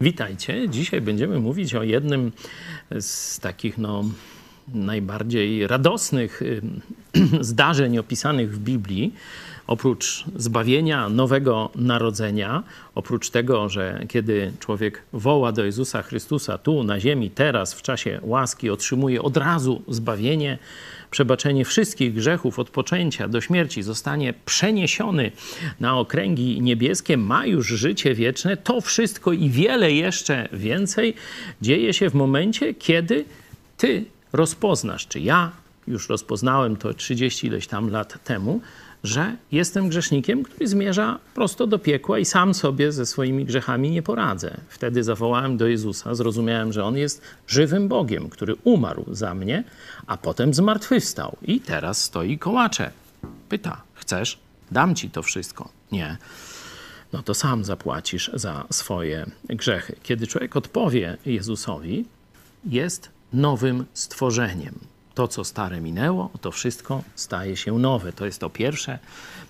Witajcie. Dzisiaj będziemy mówić o jednym z takich no, najbardziej radosnych zdarzeń opisanych w Biblii. Oprócz zbawienia, nowego narodzenia, oprócz tego, że kiedy człowiek woła do Jezusa Chrystusa tu na ziemi, teraz, w czasie łaski, otrzymuje od razu zbawienie, przebaczenie wszystkich grzechów od poczęcia do śmierci, zostanie przeniesiony na okręgi niebieskie, ma już życie wieczne, to wszystko i wiele jeszcze więcej dzieje się w momencie, kiedy ty rozpoznasz, czy ja już rozpoznałem to 30 ileś tam lat temu, że jestem grzesznikiem, który zmierza prosto do piekła i sam sobie ze swoimi grzechami nie poradzę. Wtedy zawołałem do Jezusa, zrozumiałem, że On jest żywym Bogiem, który umarł za mnie, a potem zmartwychwstał i teraz stoi kołacze. Pyta, chcesz? Dam ci to wszystko. Nie. No to sam zapłacisz za swoje grzechy. Kiedy człowiek odpowie Jezusowi, jest nowym stworzeniem to, co stare minęło, to wszystko staje się nowe. To jest to pierwsze,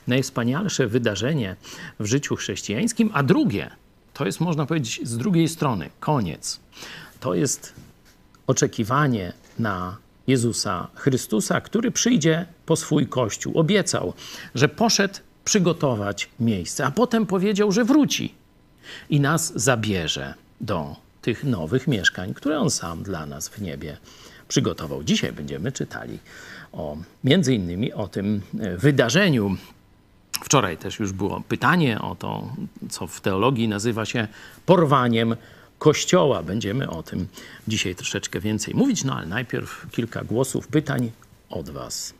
najwspanialsze wydarzenie w życiu chrześcijańskim, a drugie, to jest, można powiedzieć, z drugiej strony, koniec. To jest oczekiwanie na Jezusa Chrystusa, który przyjdzie po swój Kościół. Obiecał, że poszedł przygotować miejsce, a potem powiedział, że wróci i nas zabierze do tych nowych mieszkań, które On sam dla nas w niebie przygotował. Dzisiaj będziemy czytali o, między innymi o tym e, wydarzeniu. Wczoraj też już było pytanie o to, co w teologii nazywa się porwaniem Kościoła. Będziemy o tym dzisiaj troszeczkę więcej mówić, no ale najpierw kilka głosów, pytań od Was.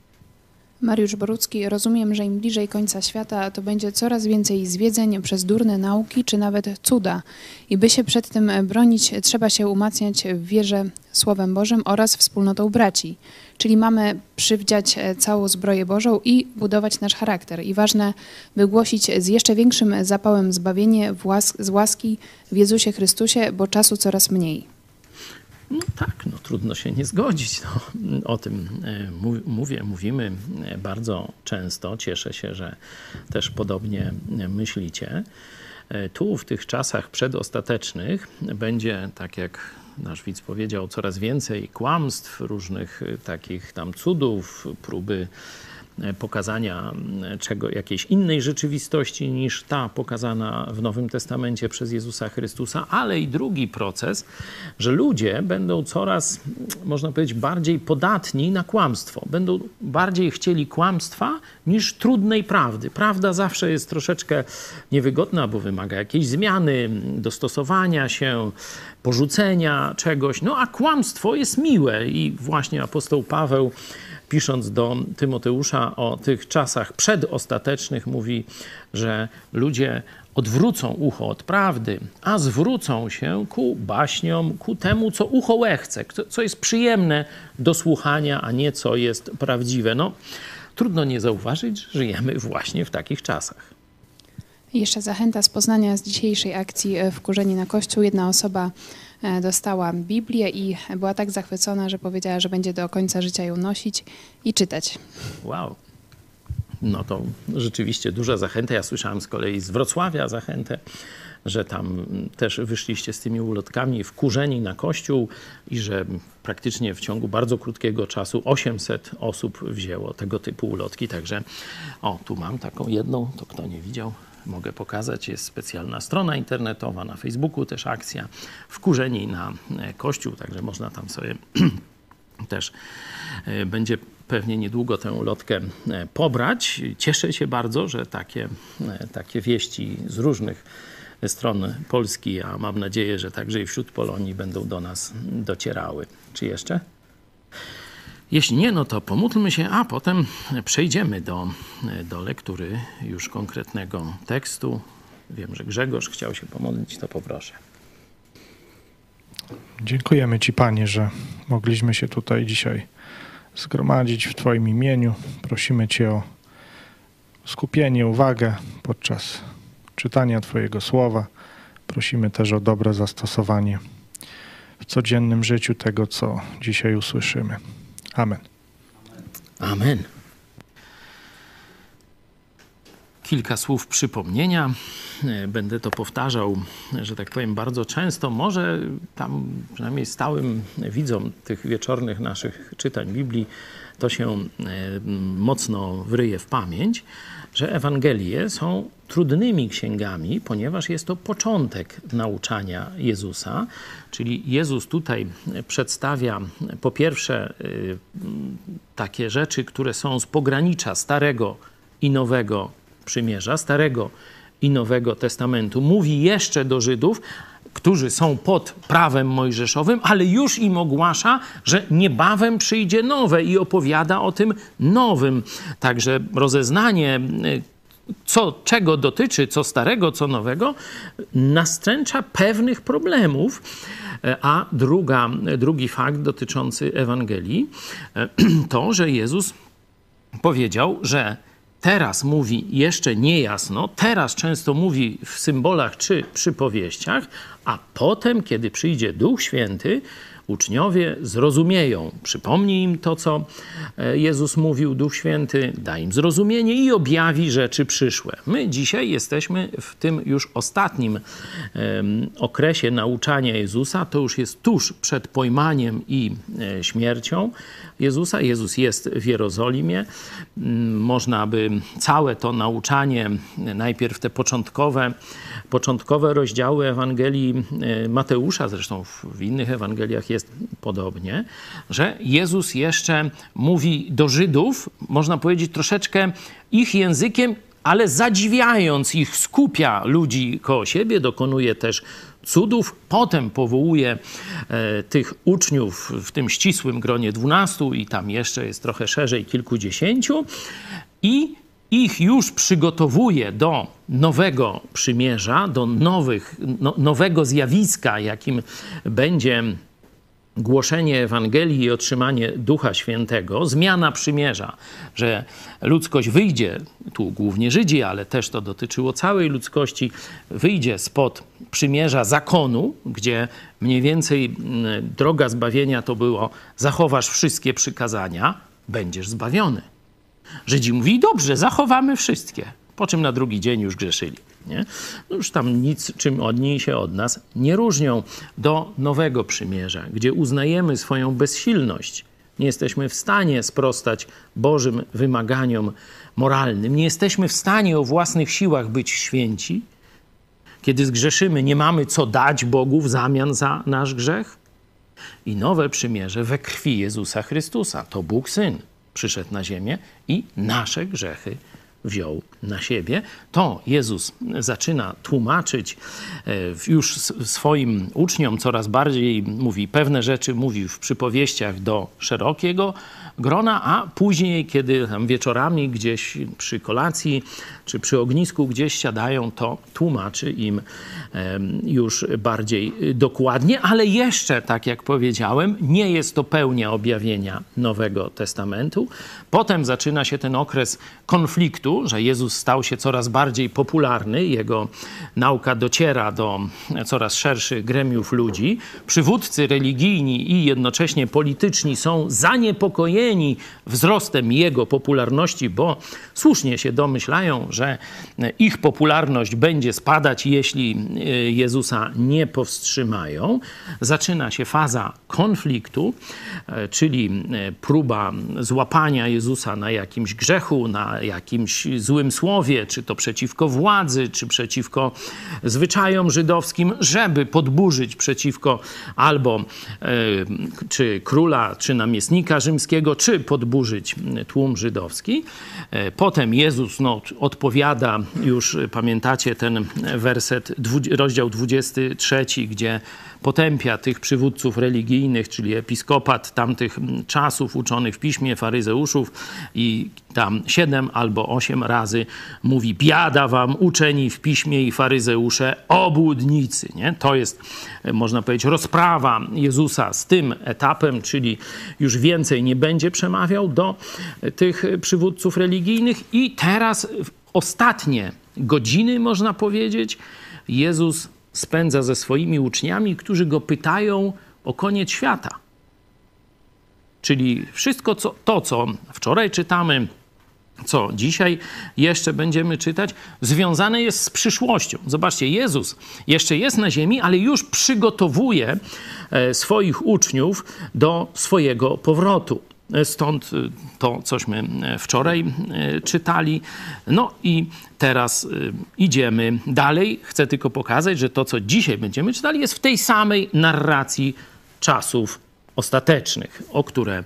Mariusz Borucki, rozumiem, że im bliżej końca świata, to będzie coraz więcej zwiedzeń przez durne nauki, czy nawet cuda. I by się przed tym bronić, trzeba się umacniać w wierze Słowem Bożym oraz wspólnotą braci. Czyli mamy przywdziać całą zbroję Bożą i budować nasz charakter. I ważne, by głosić z jeszcze większym zapałem zbawienie z łaski w Jezusie Chrystusie, bo czasu coraz mniej. No tak, no trudno się nie zgodzić. No, o tym e, mówię, mówimy e, bardzo często. Cieszę się, że też podobnie myślicie. E, tu w tych czasach przedostatecznych będzie, tak jak nasz widz powiedział, coraz więcej kłamstw, różnych takich tam cudów, próby pokazania czego, jakiejś innej rzeczywistości niż ta pokazana w Nowym Testamencie przez Jezusa Chrystusa, ale i drugi proces, że ludzie będą coraz, można powiedzieć, bardziej podatni na kłamstwo. Będą bardziej chcieli kłamstwa niż trudnej prawdy. Prawda zawsze jest troszeczkę niewygodna, bo wymaga jakiejś zmiany, dostosowania się, porzucenia czegoś. No a kłamstwo jest miłe i właśnie apostoł Paweł pisząc do Tymoteusza o tych czasach przedostatecznych, mówi, że ludzie odwrócą ucho od prawdy, a zwrócą się ku baśniom, ku temu, co ucho łechce, co jest przyjemne do słuchania, a nie co jest prawdziwe. No, trudno nie zauważyć, że żyjemy właśnie w takich czasach. Jeszcze zachęta z Poznania z dzisiejszej akcji e, Wkurzeni na Kościół. Jedna osoba dostała Biblię i była tak zachwycona, że powiedziała, że będzie do końca życia ją nosić i czytać. Wow. No to rzeczywiście duża zachęta. Ja słyszałem z kolei z Wrocławia zachętę, że tam też wyszliście z tymi ulotkami wkurzeni na kościół i że praktycznie w ciągu bardzo krótkiego czasu 800 osób wzięło tego typu ulotki. Także o, tu mam taką jedną, to kto nie widział, mogę pokazać. Jest specjalna strona internetowa, na Facebooku też akcja Wkurzeni na e, Kościół, także można tam sobie też e, będzie pewnie niedługo tę ulotkę e, pobrać. Cieszę się bardzo, że takie, takie wieści z różnych stron Polski, a mam nadzieję, że także i wśród Polonii będą do nas docierały. Czy jeszcze? Jeśli nie, no to pomódlmy się, a potem przejdziemy do, do lektury już konkretnego tekstu. Wiem, że Grzegorz chciał się pomodlić, to poproszę. Dziękujemy Ci, Panie, że mogliśmy się tutaj dzisiaj zgromadzić w Twoim imieniu. Prosimy Cię o skupienie, uwagę podczas czytania Twojego słowa. Prosimy też o dobre zastosowanie w codziennym życiu tego, co dzisiaj usłyszymy. Amen. Amen. Kilka słów przypomnienia. E, będę to powtarzał, że tak powiem, bardzo często. Może tam przynajmniej stałym widzom tych wieczornych naszych czytań Biblii to się e, mocno wryje w pamięć, że Ewangelie są trudnymi księgami, ponieważ jest to początek nauczania Jezusa. Czyli Jezus tutaj przedstawia po pierwsze e, takie rzeczy, które są z pogranicza Starego i Nowego Przymierza, Starego i Nowego Testamentu. Mówi jeszcze do Żydów, którzy są pod prawem mojżeszowym, ale już im ogłasza, że niebawem przyjdzie nowe i opowiada o tym nowym. Także rozeznanie co, czego dotyczy, co starego, co nowego, nastręcza pewnych problemów. A druga, drugi fakt dotyczący Ewangelii to, że Jezus powiedział, że teraz mówi jeszcze niejasno, teraz często mówi w symbolach czy przypowieściach, a potem, kiedy przyjdzie Duch Święty, uczniowie zrozumieją. Przypomnij im to, co e, Jezus mówił, Duch Święty, da im zrozumienie i objawi rzeczy przyszłe. My dzisiaj jesteśmy w tym już ostatnim um, okresie nauczania Jezusa. To już jest tuż przed pojmaniem i e, śmiercią Jezusa. Jezus jest w Jerozolimie. Mm, można by całe to nauczanie, najpierw te początkowe, początkowe rozdziały Ewangelii e, Mateusza, zresztą w innych Ewangeliach jest podobnie, że Jezus jeszcze mówi do Żydów, można powiedzieć troszeczkę ich językiem, ale zadziwiając ich, skupia ludzi koło siebie, dokonuje też cudów. Potem powołuje e, tych uczniów w tym ścisłym gronie dwunastu i tam jeszcze jest trochę szerzej kilkudziesięciu i ich już przygotowuje do nowego przymierza, do nowych, no, nowego zjawiska, jakim będzie głoszenie Ewangelii i otrzymanie Ducha Świętego, zmiana przymierza, że ludzkość wyjdzie, tu głównie Żydzi, ale też to dotyczyło całej ludzkości, wyjdzie spod przymierza zakonu, gdzie mniej więcej mm, droga zbawienia to było zachowasz wszystkie przykazania, będziesz zbawiony. Żydzi mówi, dobrze, zachowamy wszystkie. Po czym na drugi dzień już grzeszyli. Nie? No już tam nic, czym oni się od nas nie różnią. Do nowego przymierza, gdzie uznajemy swoją bezsilność. Nie jesteśmy w stanie sprostać Bożym wymaganiom moralnym. Nie jesteśmy w stanie o własnych siłach być święci. Kiedy zgrzeszymy, nie mamy co dać Bogu w zamian za nasz grzech. I nowe przymierze we krwi Jezusa Chrystusa. To Bóg Syn przyszedł na ziemię i nasze grzechy wziął na siebie. To Jezus zaczyna tłumaczyć e, już swoim uczniom coraz bardziej, mówi pewne rzeczy, mówi w przypowieściach do szerokiego grona, a później, kiedy wieczorami gdzieś przy kolacji czy przy ognisku gdzieś siadają, to tłumaczy im już bardziej dokładnie, ale jeszcze, tak jak powiedziałem, nie jest to pełnia objawienia Nowego Testamentu. Potem zaczyna się ten okres konfliktu, że Jezus stał się coraz bardziej popularny, jego nauka dociera do coraz szerszych gremiów ludzi. Przywódcy religijni i jednocześnie polityczni są zaniepokojeni wzrostem jego popularności, bo słusznie się domyślają, że ich popularność będzie spadać, jeśli e, Jezusa nie powstrzymają. Zaczyna się faza konfliktu, e, czyli e, próba złapania Jezusa na jakimś grzechu, na jakimś złym słowie, czy to przeciwko władzy, czy przeciwko zwyczajom żydowskim, żeby podburzyć przeciwko albo czy króla, czy namiestnika rzymskiego, czy podburzyć tłum żydowski. Potem Jezus no, odpowiada, już pamiętacie ten werset, rozdział 23, gdzie potępia tych przywódców religijnych, czyli episkopat tamtych czasów uczonych w piśmie, faryzeuszów i tam siedem albo osiem razy mówi biada wam uczeni w piśmie i faryzeusze obłudnicy. Nie? To jest, można powiedzieć, rozprawa Jezusa z tym etapem, czyli już więcej nie będzie przemawiał do tych przywódców religijnych i teraz ostatnie godziny, można powiedzieć, Jezus spędza ze swoimi uczniami, którzy go pytają o koniec świata. Czyli wszystko co, to, co wczoraj czytamy co dzisiaj jeszcze będziemy czytać, związane jest z przyszłością. Zobaczcie, Jezus jeszcze jest na ziemi, ale już przygotowuje e, swoich uczniów do swojego powrotu. Stąd e, to, cośmy wczoraj czytali. No i teraz idziemy dalej. Chcę tylko pokazać, że to, co dzisiaj będziemy czytali, jest w tej samej narracji czasów ostatecznych, o które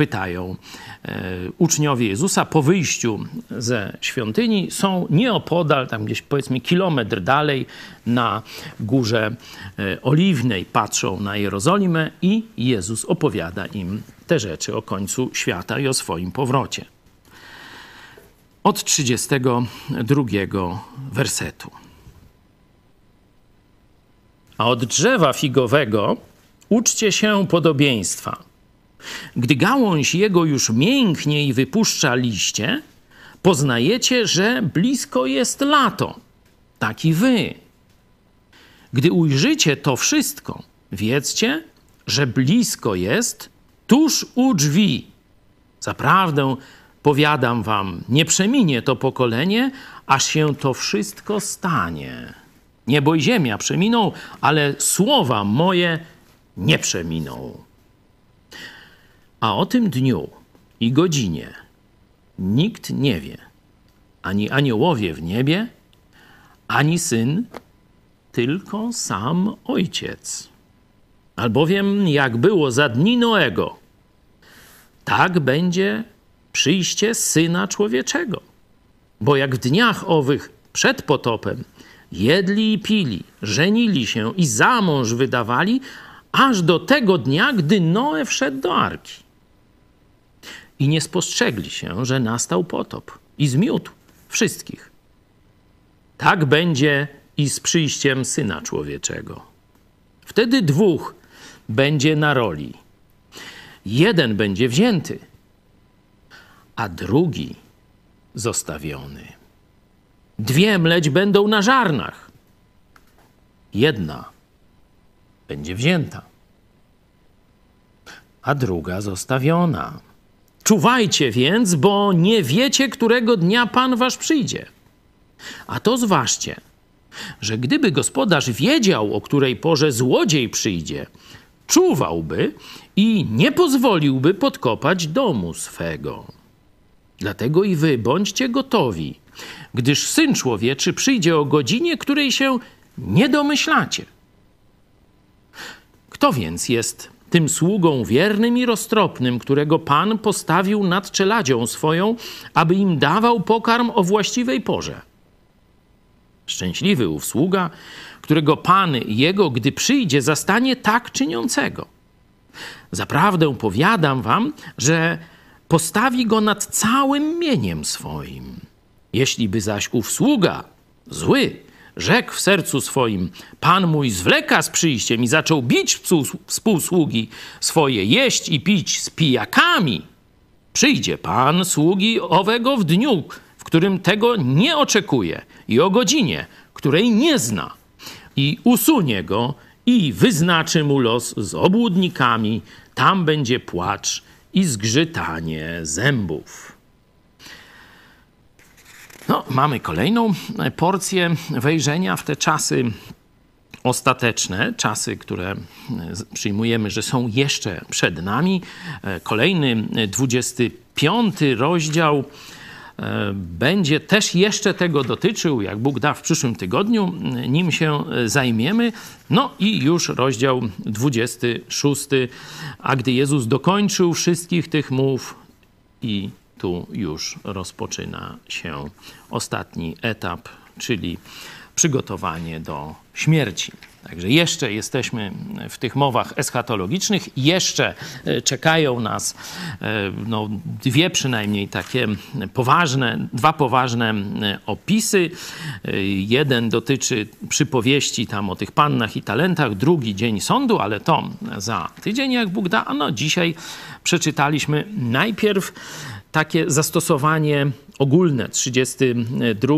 pytają e, uczniowie Jezusa po wyjściu ze świątyni, są nieopodal, tam gdzieś powiedzmy kilometr dalej, na górze e, oliwnej, patrzą na Jerozolimę i Jezus opowiada im te rzeczy o końcu świata i o swoim powrocie. Od 32 wersetu. A od drzewa figowego uczcie się podobieństwa – gdy gałąź jego już mięknie i wypuszcza liście, poznajecie, że blisko jest lato. Tak i wy. Gdy ujrzycie to wszystko, wiedzcie, że blisko jest tuż u drzwi. Zaprawdę powiadam wam, nie przeminie to pokolenie, aż się to wszystko stanie. Niebo i ziemia przeminą, ale słowa moje nie przeminą. A o tym dniu i godzinie nikt nie wie, ani aniołowie w niebie, ani syn, tylko sam ojciec. Albowiem, jak było za dni Noego, tak będzie przyjście syna człowieczego. Bo jak w dniach owych przed potopem jedli i pili, żenili się i za mąż wydawali, aż do tego dnia, gdy Noe wszedł do arki i nie spostrzegli się, że nastał potop i zmiótł wszystkich. Tak będzie i z przyjściem Syna Człowieczego. Wtedy dwóch będzie na roli. Jeden będzie wzięty, a drugi zostawiony. Dwie mleć będą na żarnach. Jedna będzie wzięta, a druga zostawiona. Czuwajcie więc, bo nie wiecie, którego dnia Pan wasz przyjdzie. A to zważcie, że gdyby gospodarz wiedział, o której porze złodziej przyjdzie, czuwałby i nie pozwoliłby podkopać domu swego. Dlatego i wy bądźcie gotowi, gdyż syn człowieczy przyjdzie o godzinie, której się nie domyślacie. Kto więc jest tym sługą wiernym i roztropnym, którego Pan postawił nad czeladzią swoją, aby im dawał pokarm o właściwej porze. Szczęśliwy ów sługa, którego Pan jego, gdy przyjdzie, zastanie tak czyniącego. Zaprawdę powiadam wam, że postawi go nad całym mieniem swoim. Jeśli by zaś ów sługa, zły, rzekł w sercu swoim: Pan mój zwleka z przyjściem i zaczął bić współsługi swoje, jeść i pić z pijakami. Przyjdzie Pan sługi owego w dniu, w którym tego nie oczekuje, i o godzinie, której nie zna, i usunie go i wyznaczy mu los z obłudnikami. Tam będzie płacz i zgrzytanie zębów. No, mamy kolejną porcję wejrzenia w te czasy ostateczne, czasy, które przyjmujemy, że są jeszcze przed nami. Kolejny, 25 rozdział e, będzie też jeszcze tego dotyczył, jak Bóg da w przyszłym tygodniu, nim się zajmiemy. No i już rozdział 26, a gdy Jezus dokończył wszystkich tych mów i tu już rozpoczyna się ostatni etap, czyli przygotowanie do śmierci. Także jeszcze jesteśmy w tych mowach eschatologicznych, jeszcze e, czekają nas e, no, dwie przynajmniej takie poważne, dwa poważne e, opisy. Jeden dotyczy przypowieści tam o tych pannach i talentach, drugi dzień sądu, ale to za tydzień, jak Bóg da. A no dzisiaj przeczytaliśmy najpierw takie zastosowanie ogólne. 32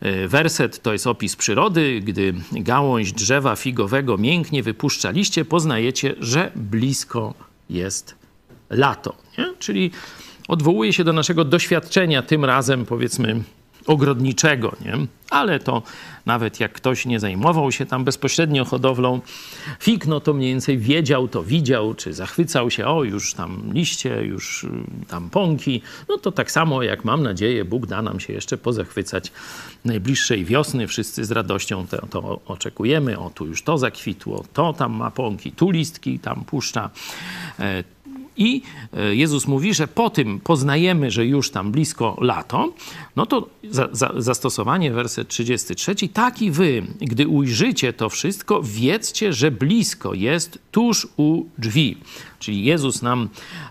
e, werset to jest opis przyrody. Gdy gałąź drzewa figowego mięknie wypuszcza liście, poznajecie, że blisko jest lato. Nie? Czyli odwołuje się do naszego doświadczenia, tym razem powiedzmy ogrodniczego, nie? Ale to nawet jak ktoś nie zajmował się tam bezpośrednio hodowlą fig, no to mniej więcej wiedział, to widział, czy zachwycał się, o już tam liście, już y, tam pąki, no to tak samo jak mam nadzieję, Bóg da nam się jeszcze pozachwycać najbliższej wiosny, wszyscy z radością to, to oczekujemy, o tu już to zakwitło, to tam ma pąki, tu listki tam puszcza, e, i e, Jezus mówi, że po tym poznajemy, że już tam blisko lato, no to za, za, zastosowanie werset 33. Tak i wy, gdy ujrzycie to wszystko, wiedzcie, że blisko jest tuż u drzwi. Czyli Jezus nam,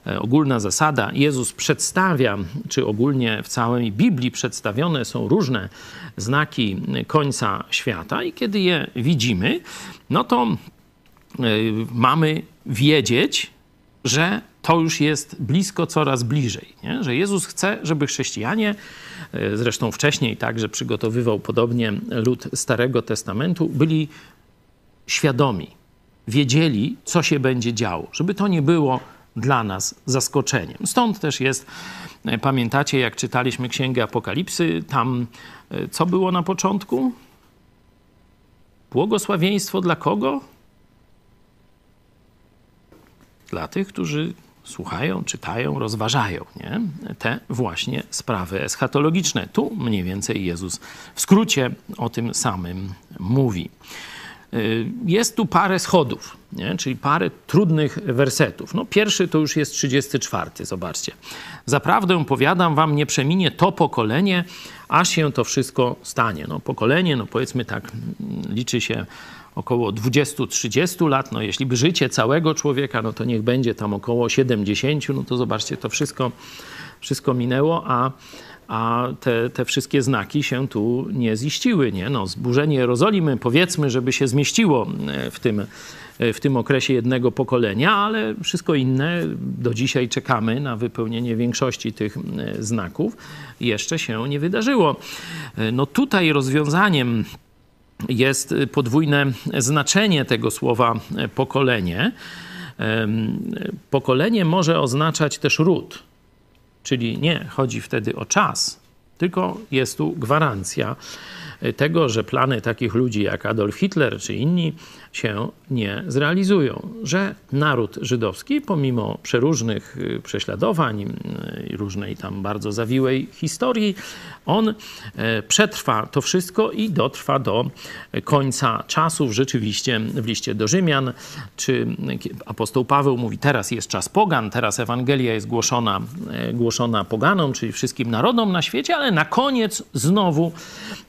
e, ogólna zasada, Jezus przedstawia, czy ogólnie w całej Biblii przedstawione są różne znaki końca świata i kiedy je widzimy, no to e, mamy wiedzieć, że to już jest blisko, coraz bliżej. Nie? Że Jezus chce, żeby chrześcijanie, e, zresztą wcześniej także przygotowywał podobnie lud Starego Testamentu, byli świadomi, wiedzieli, co się będzie działo, żeby to nie było dla nas zaskoczeniem. Stąd też jest, e, pamiętacie, jak czytaliśmy Księgę Apokalipsy, tam e, co było na początku? Błogosławieństwo dla kogo? Dla tych, którzy słuchają, czytają, rozważają nie? te właśnie sprawy eschatologiczne. Tu mniej więcej Jezus w skrócie o tym samym mówi. Y, jest tu parę schodów, nie? czyli parę trudnych wersetów. No, pierwszy to już jest 34, zobaczcie. Zaprawdę powiadam wam, nie przeminie to pokolenie, aż się to wszystko stanie. No, pokolenie, no powiedzmy tak, liczy się około 20-30 lat. No, jeśli by życie całego człowieka, no to niech będzie tam około 70, no to zobaczcie, to wszystko, wszystko minęło, a, a te, te wszystkie znaki się tu nie ziściły. Nie? No, zburzenie Jerozolimy, powiedzmy, żeby się zmieściło e, w tym, e, w tym okresie jednego pokolenia, ale wszystko inne do dzisiaj czekamy na wypełnienie większości tych e, znaków. Jeszcze się nie wydarzyło. No tutaj rozwiązaniem jest podwójne znaczenie tego słowa pokolenie. Pokolenie może oznaczać też ród, czyli nie chodzi wtedy o czas, tylko jest tu gwarancja tego, że plany takich ludzi jak Adolf Hitler czy inni się nie zrealizują, że naród żydowski, pomimo przeróżnych y, prześladowań i różnej tam bardzo zawiłej historii, on e, przetrwa to wszystko i dotrwa do końca czasów. Rzeczywiście w liście do Rzymian, czy apostoł Paweł mówi, teraz jest czas pogan, teraz Ewangelia jest głoszona, e, głoszona poganom, czyli wszystkim narodom na świecie, ale na koniec znowu,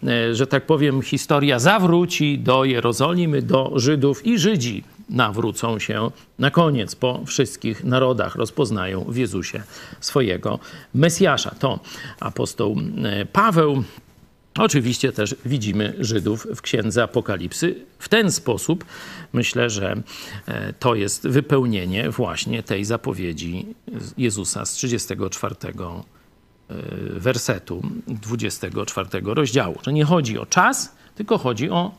e, że tak powiem, historia zawróci do Jerozolimy, do Rzymu, Żydów i Żydzi nawrócą się na koniec po wszystkich narodach, rozpoznają w Jezusie swojego Mesjasza. To apostoł e, Paweł. Oczywiście też widzimy Żydów w księdze Apokalipsy. W ten sposób myślę, że e, to jest wypełnienie właśnie tej zapowiedzi Jezusa z 34 e, wersetu 24 rozdziału. Że nie chodzi o czas, tylko chodzi o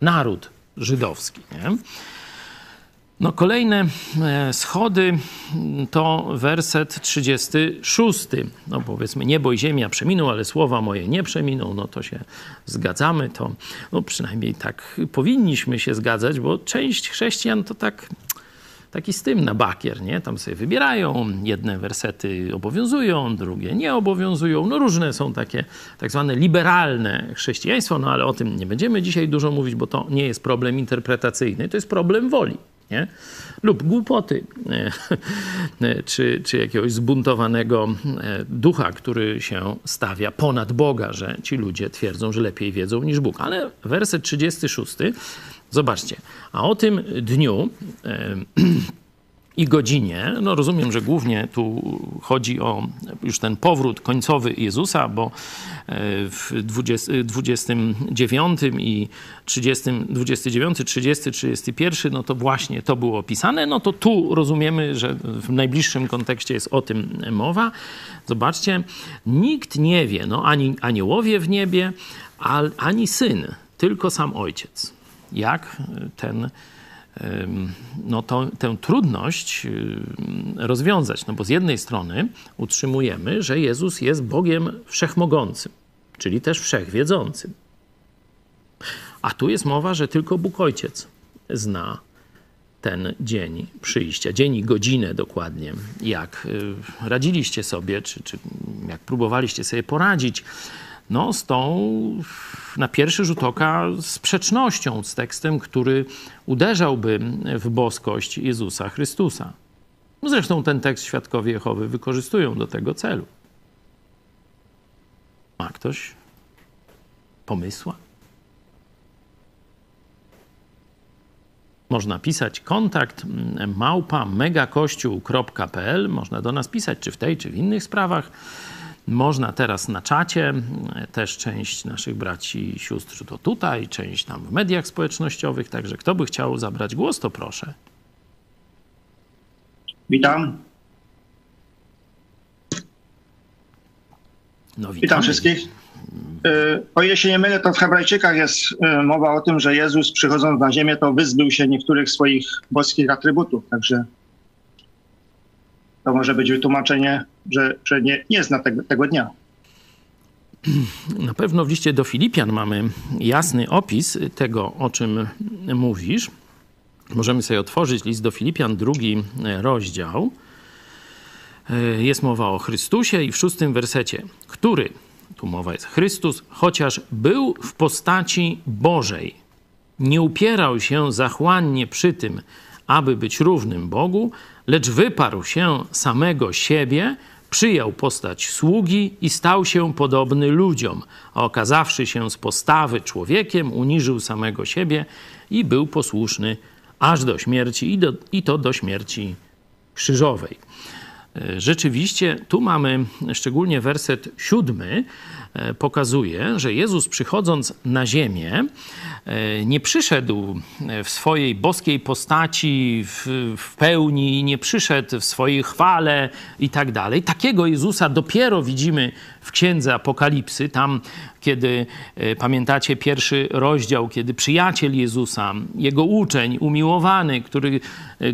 naród żydowski. Nie? No, kolejne e, schody to werset 36. No powiedzmy, niebo i ziemia przeminą, ale słowa moje nie przeminą. No to się zgadzamy. To no, przynajmniej tak powinniśmy się zgadzać, bo część chrześcijan to tak taki z tym na bakier, nie? Tam sobie wybierają, jedne wersety obowiązują, drugie nie obowiązują. No różne są takie tak zwane liberalne chrześcijaństwo, no ale o tym nie będziemy dzisiaj dużo mówić, bo to nie jest problem interpretacyjny, to jest problem woli. Nie? lub głupoty, czy, czy jakiegoś zbuntowanego e, ducha, który się stawia ponad Boga, że ci ludzie twierdzą, że lepiej wiedzą niż Bóg. Ale werset 36 Zobaczcie, a o tym dniu i godzinie, no rozumiem, że głównie tu chodzi o już ten powrót końcowy Jezusa, bo e, w 20, 29 i 30, 29, 30, 31, no to właśnie to było opisane, no to tu rozumiemy, że w najbliższym kontekście jest o tym mowa. Zobaczcie, nikt nie wie, no ani aniołowie w niebie, ani syn, tylko sam ojciec jak ten no to, tę trudność rozwiązać. No bo z jednej strony utrzymujemy, że Jezus jest Bogiem wszechmogącym, czyli też wszechwiedzącym. A tu jest mowa, że tylko Bóg Ojciec zna ten dzień przyjścia, dzień i godzinę dokładnie, jak y, radziliście sobie, czy, czy jak próbowaliście sobie poradzić no, z tą na pierwszy rzut oka sprzecznością z tekstem, który uderzałby w boskość Jezusa Chrystusa. Zresztą ten tekst świadkowie Jehowy wykorzystują do tego celu. Ma ktoś pomysła? Można pisać kontakt małpa megakościół.pl. Można do nas pisać, czy w tej, czy w innych sprawach. Można teraz na czacie, też część naszych braci i sióstr to tutaj, część tam w mediach społecznościowych, także kto by chciał zabrać głos, to proszę. Witam. No, Witam wszystkich. Y, o ile się nie mylę, to w Hebrajczykach jest y, mowa o tym, że Jezus przychodząc na ziemię, to wyzbył się niektórych swoich boskich atrybutów. Także to może być wytłumaczenie, że, że nie, nie zna tego, tego dnia. Na pewno w liście do Filipian mamy jasny opis tego, o czym mówisz. Możemy sobie otworzyć list do Filipian, drugi rozdział. Jest mowa o Chrystusie i w szóstym wersecie, który, tu mowa jest Chrystus, chociaż był w postaci Bożej, nie upierał się zachłannie przy tym, aby być równym Bogu, lecz wyparł się samego siebie, przyjął postać sługi i stał się podobny ludziom, a okazawszy się z postawy człowiekiem, uniżył samego siebie i był posłuszny aż do śmierci i, do, i to do śmierci krzyżowej. E, rzeczywiście, tu mamy szczególnie werset siódmy, pokazuje, że Jezus przychodząc na ziemię, e, nie przyszedł w swojej boskiej postaci w, w pełni, nie przyszedł w swojej chwale i tak dalej. Takiego Jezusa dopiero widzimy w księdze Apokalipsy, tam kiedy pamiętacie pierwszy rozdział, kiedy przyjaciel Jezusa, jego uczeń, umiłowany, który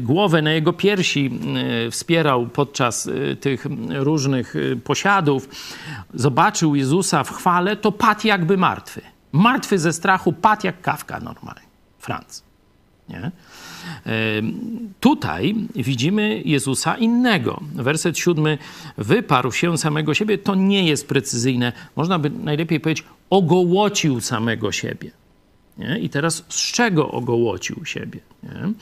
głowę na jego piersi wspierał podczas tych różnych posiadów, zobaczył Jezusa w chwale, to padł jakby martwy. Martwy ze strachu, padł jak kawka normalnie. Franc. Nie? Tutaj widzimy Jezusa innego. Werset siódmy wyparł się samego siebie. To nie jest precyzyjne. Można by najlepiej powiedzieć, ogołocił samego siebie. Nie? I teraz z czego ogołocił siebie? Nie?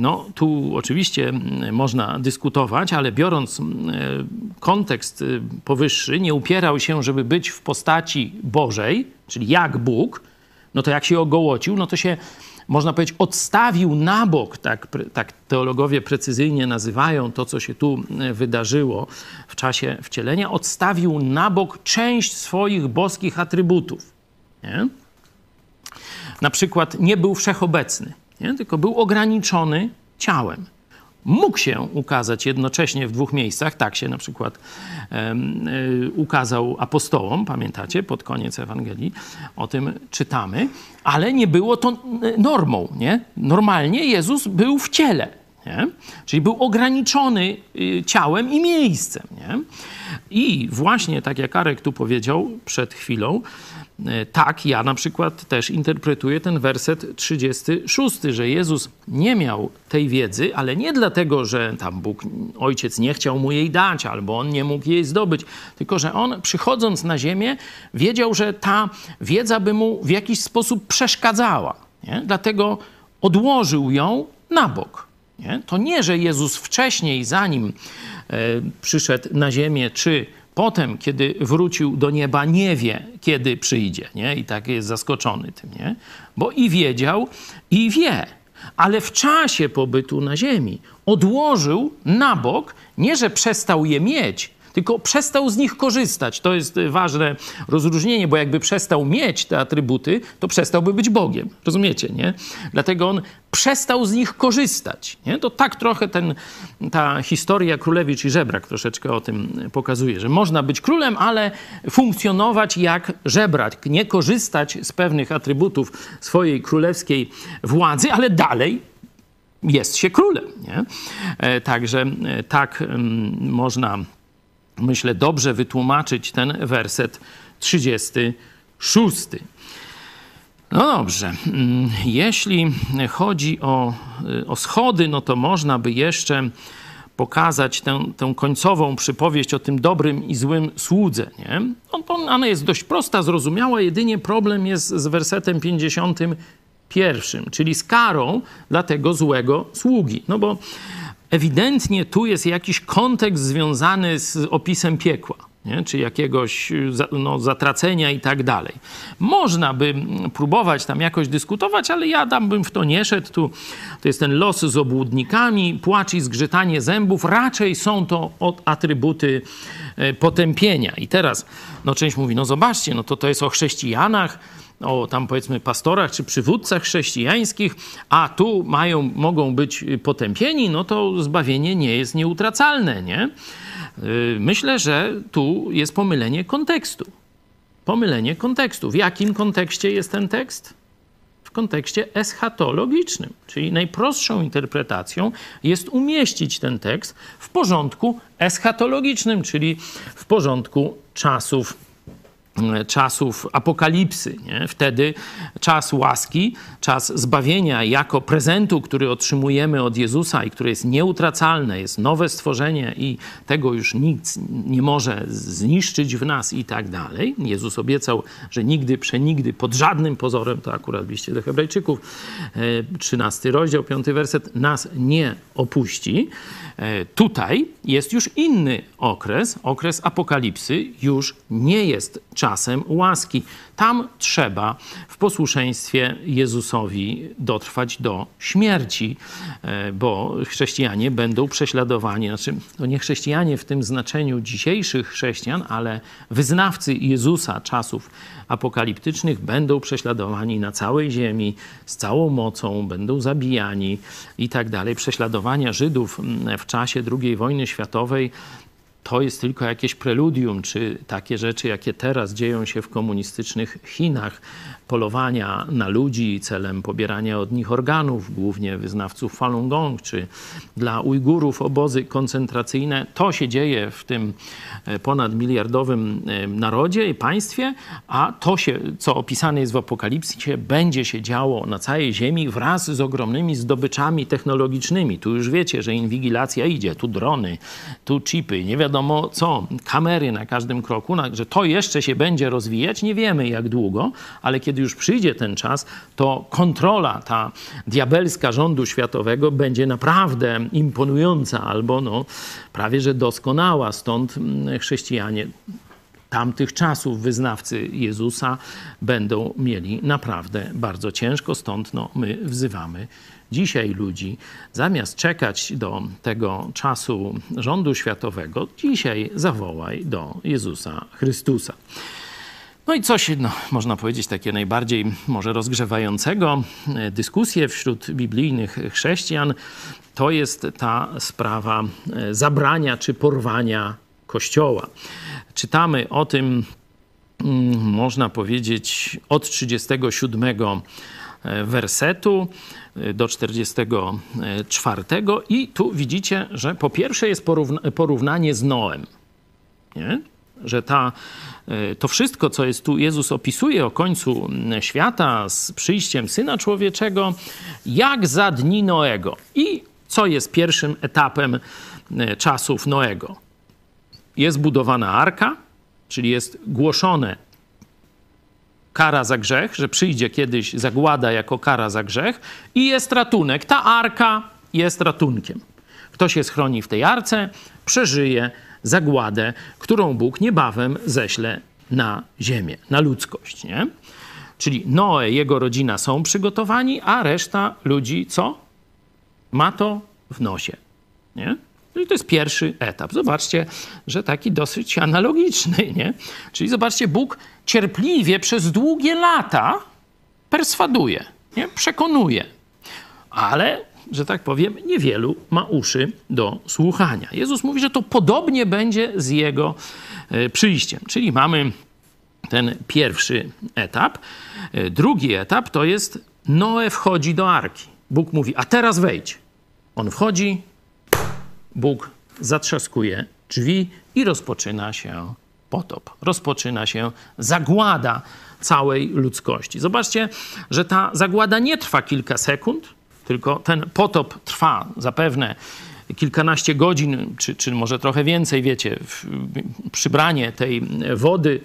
No, tu oczywiście można dyskutować, ale biorąc kontekst powyższy, nie upierał się, żeby być w postaci Bożej, czyli jak Bóg, no to jak się ogołocił, no to się można powiedzieć, odstawił na bok, tak, tak teologowie precyzyjnie nazywają to, co się tu wydarzyło w czasie wcielenia, odstawił na bok część swoich boskich atrybutów. Nie? Na przykład nie był wszechobecny, nie? tylko był ograniczony ciałem mógł się ukazać jednocześnie w dwóch miejscach. Tak się na przykład um, ukazał apostołom, pamiętacie, pod koniec Ewangelii o tym czytamy, ale nie było to normą. Nie? Normalnie Jezus był w ciele. Nie? Czyli był ograniczony y, ciałem i miejscem. Nie? I właśnie tak jak Arek tu powiedział przed chwilą, tak, ja na przykład też interpretuję ten werset 36, że Jezus nie miał tej wiedzy, ale nie dlatego, że tam Bóg, ojciec nie chciał mu jej dać, albo on nie mógł jej zdobyć, tylko że on przychodząc na ziemię wiedział, że ta wiedza by mu w jakiś sposób przeszkadzała. Nie? Dlatego odłożył ją na bok. Nie? To nie, że Jezus wcześniej, zanim e, przyszedł na ziemię, czy potem, kiedy wrócił do nieba, nie wie, kiedy przyjdzie, nie? I tak jest zaskoczony tym, nie? Bo i wiedział, i wie. Ale w czasie pobytu na ziemi odłożył na bok, nie że przestał je mieć, tylko przestał z nich korzystać. To jest ważne rozróżnienie, bo jakby przestał mieć te atrybuty, to przestałby być Bogiem. Rozumiecie, nie? Dlatego on przestał z nich korzystać. Nie? To tak trochę ten, ta historia Królewicz i Żebrak troszeczkę o tym pokazuje, że można być królem, ale funkcjonować jak żebrak, nie korzystać z pewnych atrybutów swojej królewskiej władzy, ale dalej jest się królem. Nie? E, także e, tak można, myślę, dobrze wytłumaczyć ten werset 36. No dobrze, mm, jeśli chodzi o, e, o schody, no to można by jeszcze pokazać tę, tę końcową przypowieść o tym dobrym i złym słudze. Nie? Ona jest dość prosta, zrozumiała, jedynie problem jest z wersetem 51, czyli z karą dla tego złego sługi. No bo ewidentnie tu jest jakiś kontekst związany z opisem piekła nie? czy jakiegoś no, zatracenia i tak dalej. Można by próbować tam jakoś dyskutować, ale ja tam bym w to nie szedł. Tu to jest ten los z obłudnikami, płacz i zgrzytanie zębów. Raczej są to atrybuty e, potępienia. I teraz no, część mówi, no zobaczcie, no to to jest o chrześcijanach, o tam powiedzmy pastorach czy przywódcach chrześcijańskich, a tu mają, mogą być potępieni, no to zbawienie nie jest nieutracalne, nie? Y, myślę, że tu jest pomylenie kontekstu. Pomylenie kontekstu. W jakim kontekście jest ten tekst? W kontekście eschatologicznym, czyli najprostszą interpretacją jest umieścić ten tekst w porządku eschatologicznym, czyli w porządku czasów czasów apokalipsy. Nie? Wtedy czas łaski, czas zbawienia jako prezentu, który otrzymujemy od Jezusa i które jest nieutracalne, jest nowe stworzenie i tego już nikt nie może zniszczyć w nas i tak dalej. Jezus obiecał, że nigdy, przenigdy, pod żadnym pozorem, to akurat liście do hebrajczyków, 13 e, rozdział, 5 werset, nas nie opuści. E, tutaj jest już inny okres, okres apokalipsy już nie jest czasem łaski. Tam trzeba w posłuszeństwie Jezusowi dotrwać do śmierci, e, bo chrześcijanie będą prześladowani. Znaczy, to nie chrześcijanie w tym znaczeniu dzisiejszych chrześcijan, ale wyznawcy Jezusa czasów apokaliptycznych będą prześladowani na całej ziemi z całą mocą, będą zabijani i tak dalej. Prześladowania Żydów mm, w czasie II wojny światowej to jest tylko jakieś preludium, czy takie rzeczy, jakie teraz dzieją się w komunistycznych Chinach, polowania na ludzi celem pobierania od nich organów, głównie wyznawców Falun Gong, czy dla Ujgurów obozy koncentracyjne. To się dzieje w tym e, ponad miliardowym e, narodzie i państwie, a to się, co opisane jest w Apokalipsie, będzie się działo na całej ziemi wraz z ogromnymi zdobyczami technologicznymi. Tu już wiecie, że inwigilacja idzie, tu drony, tu chipy, nie wiadomo co, kamery na każdym kroku, że to jeszcze się będzie rozwijać, nie wiemy jak długo, ale kiedy kiedy już przyjdzie ten czas, to kontrola ta diabelska rządu światowego będzie naprawdę imponująca albo no, prawie że doskonała. Stąd mm, chrześcijanie tamtych czasów wyznawcy Jezusa będą mieli naprawdę bardzo ciężko. Stąd no, my wzywamy dzisiaj ludzi, zamiast czekać do tego czasu rządu światowego, dzisiaj zawołaj do Jezusa Chrystusa. No i coś, no, można powiedzieć, takie najbardziej może rozgrzewającego e, dyskusję wśród biblijnych chrześcijan, to jest ta sprawa e, zabrania czy porwania Kościoła. Czytamy o tym, mm, można powiedzieć, od 37 e, wersetu do 44 i tu widzicie, że po pierwsze jest porównanie z Noem. Nie? Że ta E, to wszystko, co jest tu Jezus opisuje o końcu świata z przyjściem Syna Człowieczego, jak za dni Noego. I co jest pierwszym etapem e, czasów Noego? Jest budowana arka, czyli jest głoszone kara za grzech, że przyjdzie kiedyś zagłada jako kara za grzech i jest ratunek. Ta arka jest ratunkiem. Kto się schroni w tej arce, przeżyje zagładę, którą Bóg niebawem ześle na ziemię, na ludzkość. Nie? Czyli Noe, jego rodzina są przygotowani, a reszta ludzi co? Ma to w nosie. Nie? Czyli to jest pierwszy etap. Zobaczcie, że taki dosyć analogiczny. Nie? Czyli zobaczcie, Bóg cierpliwie przez długie lata perswaduje, nie? przekonuje. Ale że tak powiem, niewielu ma uszy do słuchania. Jezus mówi, że to podobnie będzie z jego e, przyjściem. Czyli mamy ten pierwszy etap. E, drugi etap to jest Noe wchodzi do arki. Bóg mówi, a teraz wejdź. On wchodzi, Bóg zatrzaskuje drzwi i rozpoczyna się potop. Rozpoczyna się zagłada całej ludzkości. Zobaczcie, że ta zagłada nie trwa kilka sekund, tylko ten potop trwa zapewne kilkanaście godzin, czy, czy może trochę więcej, wiecie, przybranie tej wody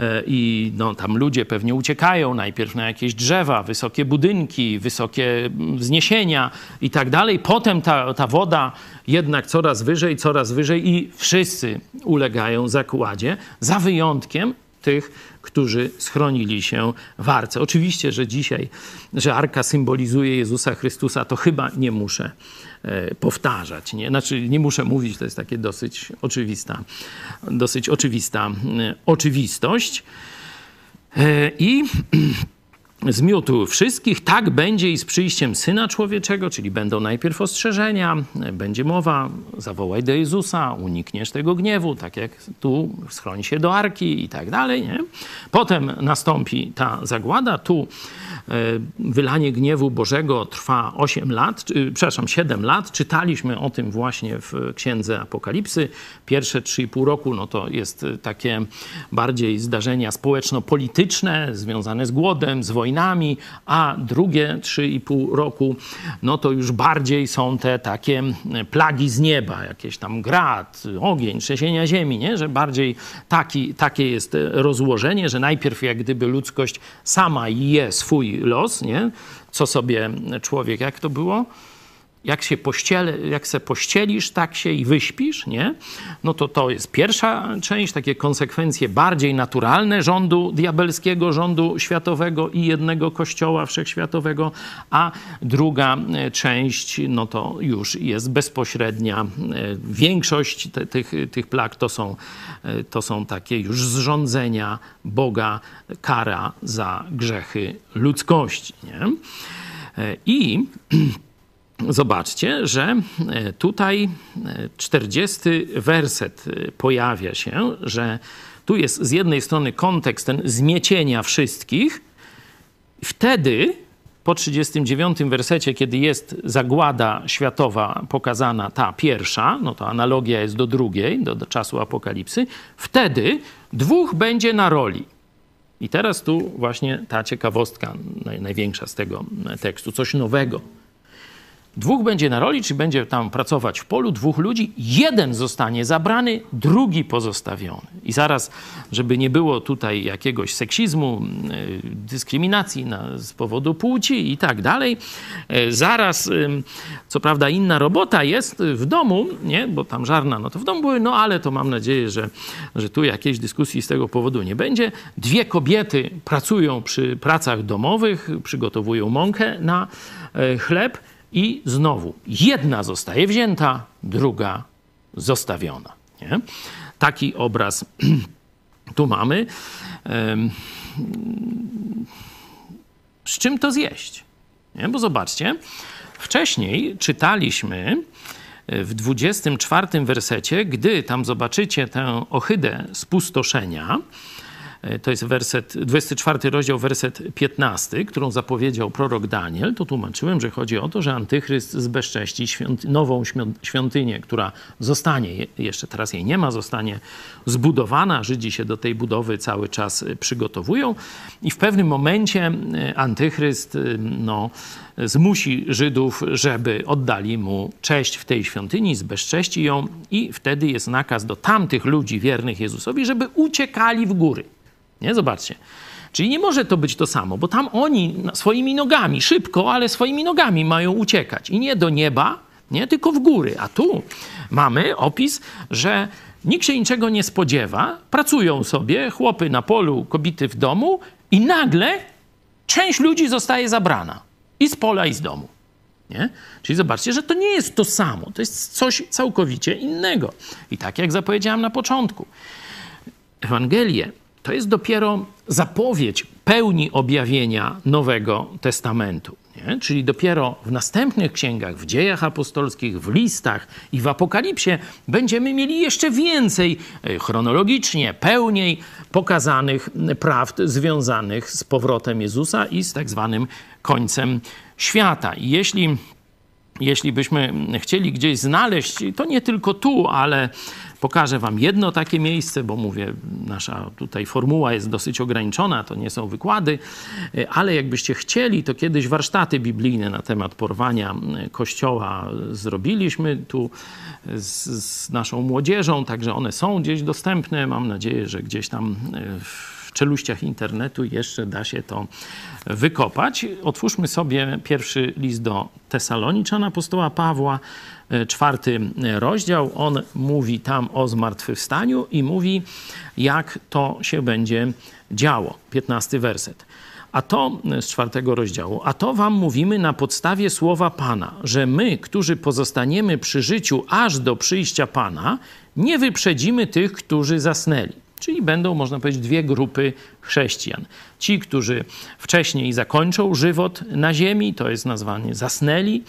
e, i no, tam ludzie pewnie uciekają najpierw na jakieś drzewa, wysokie budynki, wysokie wzniesienia i tak dalej. Potem ta, ta woda jednak coraz wyżej, coraz wyżej i wszyscy ulegają zakładzie, za wyjątkiem tych, którzy schronili się w arce. Oczywiście, że dzisiaj, że arka symbolizuje Jezusa Chrystusa, to chyba nie muszę e, powtarzać. Nie? Znaczy, nie muszę mówić, to jest takie dosyć oczywista, dosyć oczywista e, oczywistość. E, I zmiótł wszystkich, tak będzie i z przyjściem Syna Człowieczego, czyli będą najpierw ostrzeżenia, będzie mowa, zawołaj do Jezusa, unikniesz tego gniewu, tak jak tu, schroń się do Arki i tak dalej, nie? Potem nastąpi ta zagłada, tu e, wylanie gniewu Bożego trwa 8 lat, przepraszam, 7 lat. Czytaliśmy o tym właśnie w Księdze Apokalipsy. Pierwsze 3,5 roku, no to jest takie bardziej zdarzenia społeczno-polityczne, związane z głodem, z wojną, a drugie 3,5 roku, no to już bardziej są te takie plagi z nieba, jakieś tam grad, ogień, trzęsienia ziemi, nie? że bardziej taki, takie jest rozłożenie, że najpierw jak gdyby ludzkość sama je swój los, nie? co sobie człowiek, jak to było? Jak się pościele, jak se pościelisz, tak się i wyśpisz, nie? No to to jest pierwsza część, takie konsekwencje bardziej naturalne rządu diabelskiego, rządu światowego i jednego kościoła wszechświatowego, a druga e, część, no to już jest bezpośrednia. E, większość te, tych, tych plag to są, e, to są takie już zrządzenia Boga, kara za grzechy ludzkości, nie? I zobaczcie, że e, tutaj 40 e, werset e, pojawia się, że tu jest z jednej strony kontekst ten zmiecienia wszystkich. Wtedy po 39 wersecie, kiedy jest zagłada światowa pokazana, ta pierwsza, no to analogia jest do drugiej, do, do czasu apokalipsy, wtedy dwóch będzie na roli. I teraz tu właśnie ta ciekawostka naj, największa z tego tekstu, coś nowego Dwóch będzie na roli, czy będzie tam pracować w polu, dwóch ludzi. Jeden zostanie zabrany, drugi pozostawiony. I zaraz, żeby nie było tutaj jakiegoś seksizmu, y, dyskryminacji na, z powodu płci i tak dalej, y, zaraz, co prawda inna robota jest w domu, nie? bo tam żarna, no to w domu były, no ale to mam nadzieję, że, że tu jakiejś dyskusji z tego powodu nie będzie. Dwie kobiety pracują przy pracach domowych, przygotowują mąkę na chleb, i znowu jedna zostaje wzięta, druga zostawiona. Nie? Taki obraz tu mamy. Z czym to zjeść? Nie? Bo zobaczcie, wcześniej czytaliśmy w 24 wersecie, gdy tam zobaczycie tę ohydę spustoszenia, E, to jest werset, 24 rozdział, werset 15, którą zapowiedział prorok Daniel, to tłumaczyłem, że chodzi o to, że antychryst zbezcześci nową świątynię, która zostanie, jeszcze teraz jej nie ma, zostanie zbudowana. Żydzi się do tej budowy cały czas e, przygotowują i w pewnym momencie e, antychryst no, zmusi Żydów, żeby oddali mu cześć w tej świątyni, zbezcześci ją i wtedy jest nakaz do tamtych ludzi wiernych Jezusowi, żeby uciekali w góry. Nie? Zobaczcie. Czyli nie może to być to samo, bo tam oni swoimi nogami, szybko, ale swoimi nogami mają uciekać. I nie do nieba, nie, tylko w góry. A tu mamy opis, że nikt się niczego nie spodziewa, pracują sobie, chłopy na polu, kobiety w domu i nagle część ludzi zostaje zabrana. I z pola, i z domu. Nie? Czyli zobaczcie, że to nie jest to samo, to jest coś całkowicie innego. I tak jak zapowiedziałem na początku, Ewangelię to jest dopiero zapowiedź pełni objawienia Nowego Testamentu. Nie? Czyli dopiero w następnych księgach, w dziejach apostolskich, w listach i w Apokalipsie będziemy mieli jeszcze więcej e, chronologicznie, pełniej pokazanych prawd związanych z powrotem Jezusa i z tak zwanym końcem świata. I jeśli jeśli byśmy chcieli gdzieś znaleźć, to nie tylko tu, ale pokażę Wam jedno takie miejsce, bo mówię, nasza tutaj formuła jest dosyć ograniczona, to nie są wykłady, ale jakbyście chcieli, to kiedyś warsztaty biblijne na temat porwania kościoła zrobiliśmy tu z, z naszą młodzieżą, także one są gdzieś dostępne. Mam nadzieję, że gdzieś tam w czeluściach internetu jeszcze da się to wykopać. Otwórzmy sobie pierwszy list do Tesaloniczan apostoła Pawła, e, czwarty rozdział. On mówi tam o zmartwychwstaniu i mówi, jak to się będzie działo. Piętnasty werset. A to e, z czwartego rozdziału, a to wam mówimy na podstawie słowa Pana, że my, którzy pozostaniemy przy życiu aż do przyjścia Pana, nie wyprzedzimy tych, którzy zasnęli. Czyli będą, można powiedzieć, dwie grupy chrześcijan. Ci, którzy wcześniej zakończą żywot na ziemi, to jest nazwanie zasnęli,